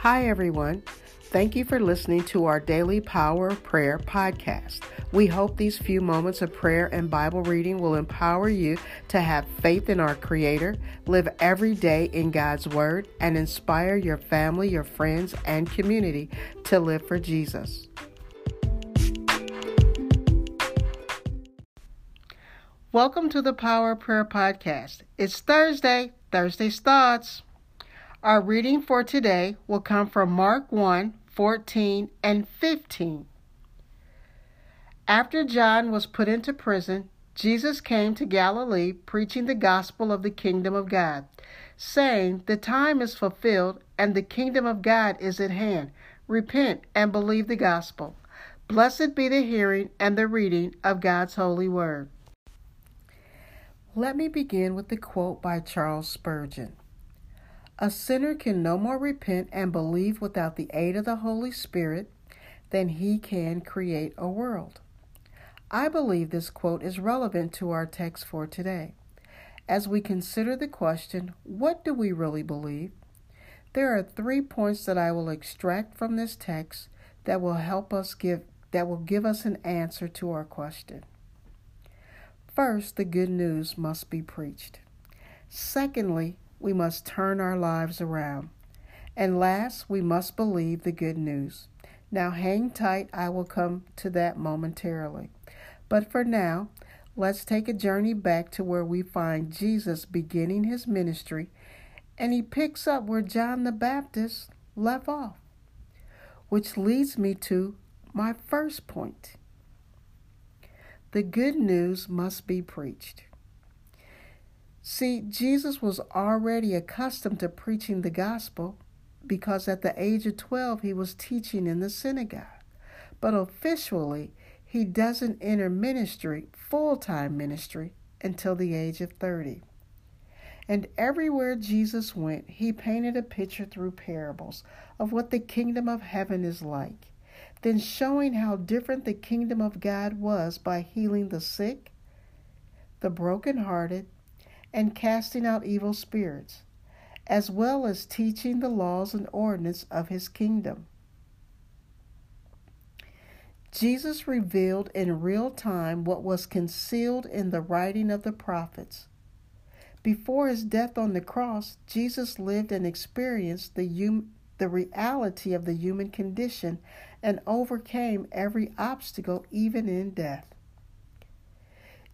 Hi, everyone. Thank you for listening to our daily Power of Prayer podcast. We hope these few moments of prayer and Bible reading will empower you to have faith in our Creator, live every day in God's Word, and inspire your family, your friends, and community to live for Jesus. Welcome to the Power of Prayer podcast. It's Thursday, Thursday's Thoughts. Our reading for today will come from Mark 1 14 and 15. After John was put into prison, Jesus came to Galilee preaching the gospel of the kingdom of God, saying, The time is fulfilled and the kingdom of God is at hand. Repent and believe the gospel. Blessed be the hearing and the reading of God's holy word. Let me begin with the quote by Charles Spurgeon. A sinner can no more repent and believe without the aid of the Holy Spirit than he can create a world. I believe this quote is relevant to our text for today. As we consider the question, what do we really believe? There are three points that I will extract from this text that will help us give that will give us an answer to our question. First, the good news must be preached. Secondly, we must turn our lives around. And last, we must believe the good news. Now, hang tight, I will come to that momentarily. But for now, let's take a journey back to where we find Jesus beginning his ministry, and he picks up where John the Baptist left off. Which leads me to my first point. The good news must be preached. See, Jesus was already accustomed to preaching the gospel because at the age of 12 he was teaching in the synagogue. But officially, he doesn't enter ministry, full time ministry, until the age of 30. And everywhere Jesus went, he painted a picture through parables of what the kingdom of heaven is like, then showing how different the kingdom of God was by healing the sick, the brokenhearted, and casting out evil spirits, as well as teaching the laws and ordinance of his kingdom. Jesus revealed in real time what was concealed in the writing of the prophets. Before his death on the cross, Jesus lived and experienced the, hum- the reality of the human condition and overcame every obstacle, even in death.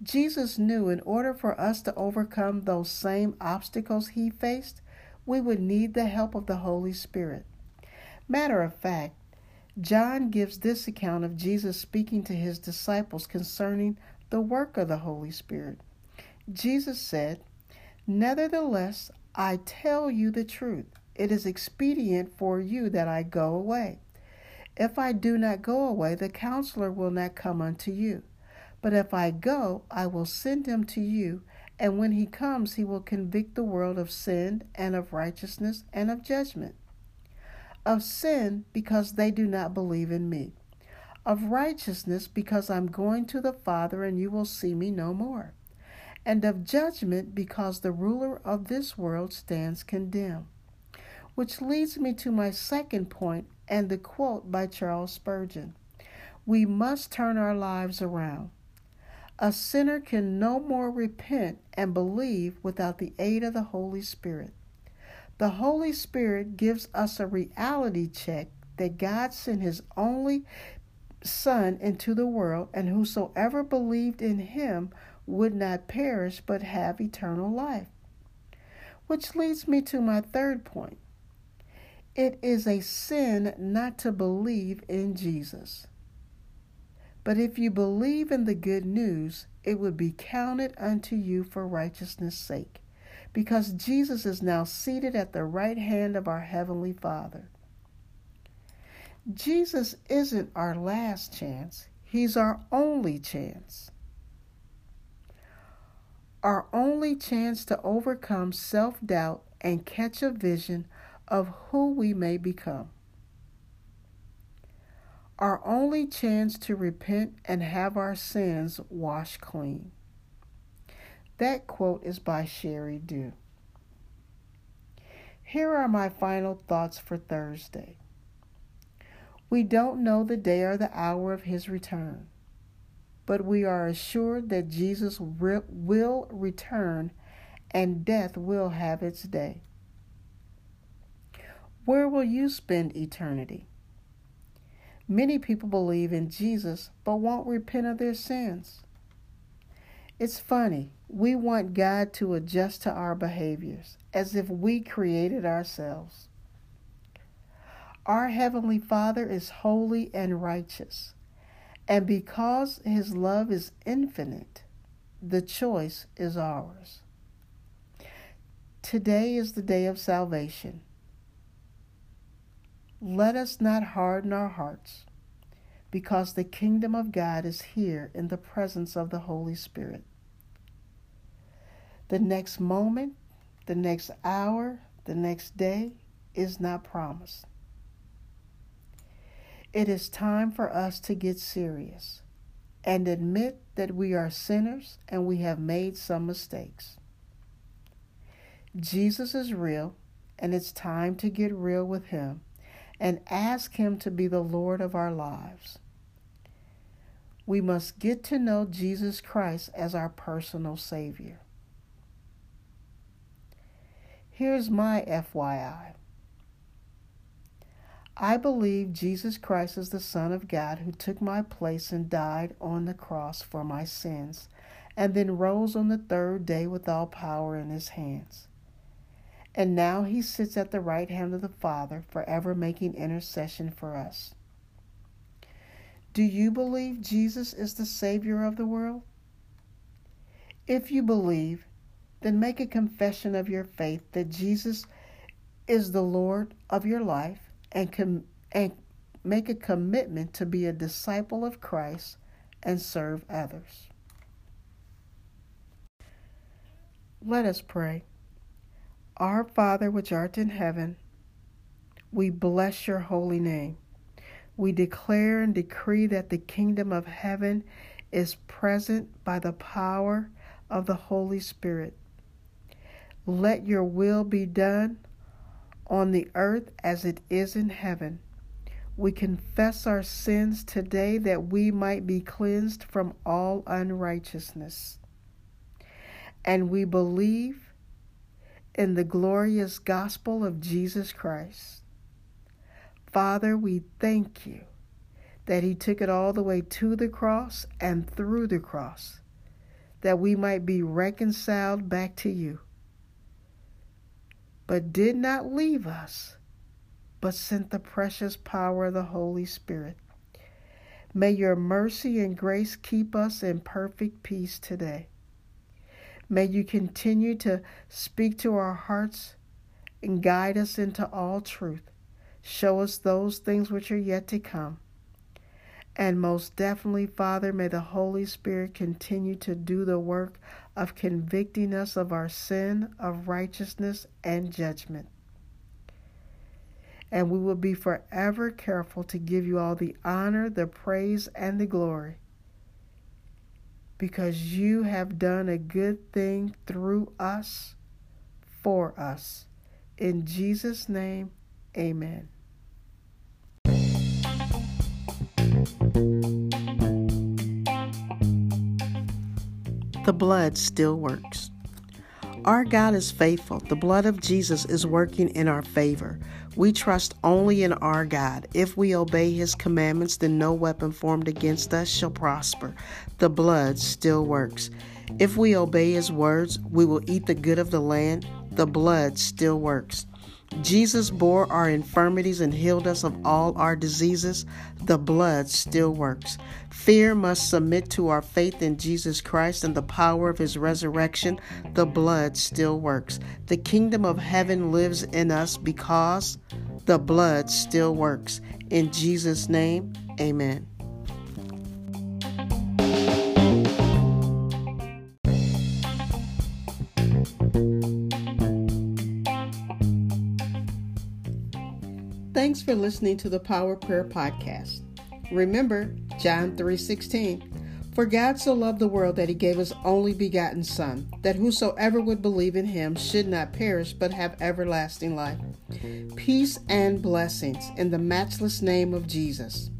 Jesus knew in order for us to overcome those same obstacles he faced, we would need the help of the Holy Spirit. Matter of fact, John gives this account of Jesus speaking to his disciples concerning the work of the Holy Spirit. Jesus said, Nevertheless, I tell you the truth. It is expedient for you that I go away. If I do not go away, the counselor will not come unto you. But if I go, I will send him to you, and when he comes, he will convict the world of sin and of righteousness and of judgment. Of sin, because they do not believe in me. Of righteousness, because I'm going to the Father and you will see me no more. And of judgment, because the ruler of this world stands condemned. Which leads me to my second point and the quote by Charles Spurgeon We must turn our lives around. A sinner can no more repent and believe without the aid of the Holy Spirit. The Holy Spirit gives us a reality check that God sent His only Son into the world, and whosoever believed in Him would not perish but have eternal life. Which leads me to my third point. It is a sin not to believe in Jesus. But if you believe in the good news, it would be counted unto you for righteousness' sake, because Jesus is now seated at the right hand of our Heavenly Father. Jesus isn't our last chance, He's our only chance. Our only chance to overcome self doubt and catch a vision of who we may become. Our only chance to repent and have our sins washed clean. That quote is by Sheri Dew. Here are my final thoughts for Thursday. We don't know the day or the hour of his return, but we are assured that Jesus will return and death will have its day. Where will you spend eternity? Many people believe in Jesus but won't repent of their sins. It's funny, we want God to adjust to our behaviors as if we created ourselves. Our Heavenly Father is holy and righteous, and because His love is infinite, the choice is ours. Today is the day of salvation. Let us not harden our hearts because the kingdom of God is here in the presence of the Holy Spirit. The next moment, the next hour, the next day is not promised. It is time for us to get serious and admit that we are sinners and we have made some mistakes. Jesus is real, and it's time to get real with Him and ask Him to be the Lord of our lives. We must get to know Jesus Christ as our personal Savior. Here's my FYI. I believe Jesus Christ is the Son of God who took my place and died on the cross for my sins, and then rose on the third day with all power in his hands. And now he sits at the right hand of the Father, forever making intercession for us. Do you believe Jesus is the Savior of the world? If you believe, then make a confession of your faith that Jesus is the Lord of your life and, com- and make a commitment to be a disciple of Christ and serve others. Let us pray. Our Father which art in heaven, we bless your holy name. We declare and decree that the kingdom of heaven is present by the power of the Holy Spirit. Let your will be done on the earth as it is in heaven. We confess our sins today that we might be cleansed from all unrighteousness. And we believe in the glorious gospel of Jesus Christ. Father, we thank you that He took it all the way to the cross and through the cross, that we might be reconciled back to you, but did not leave us, but sent the precious power of the Holy Spirit. May your mercy and grace keep us in perfect peace today. May you continue to speak to our hearts and guide us into all truth. Show us those things which are yet to come. And most definitely, Father, may the Holy Spirit continue to do the work of convicting us of our sin, of righteousness, and judgment. And we will be forever careful to give you all the honor, the praise, and the glory because you have done a good thing through us, for us. In Jesus' name, amen. The blood still works. Our God is faithful. The blood of Jesus is working in our favor. We trust only in our God. If we obey his commandments, then no weapon formed against us shall prosper. The blood still works. If we obey his words, we will eat the good of the land. The blood still works. Jesus bore our infirmities and healed us of all our diseases. The blood still works. Fear must submit to our faith in Jesus Christ and the power of his resurrection. The blood still works. The kingdom of heaven lives in us because the blood still works. In Jesus' name, amen. For listening to the Power Prayer Podcast. Remember John 3:16. For God so loved the world that he gave his only begotten Son, that whosoever would believe in him should not perish but have everlasting life. Peace and blessings in the matchless name of Jesus.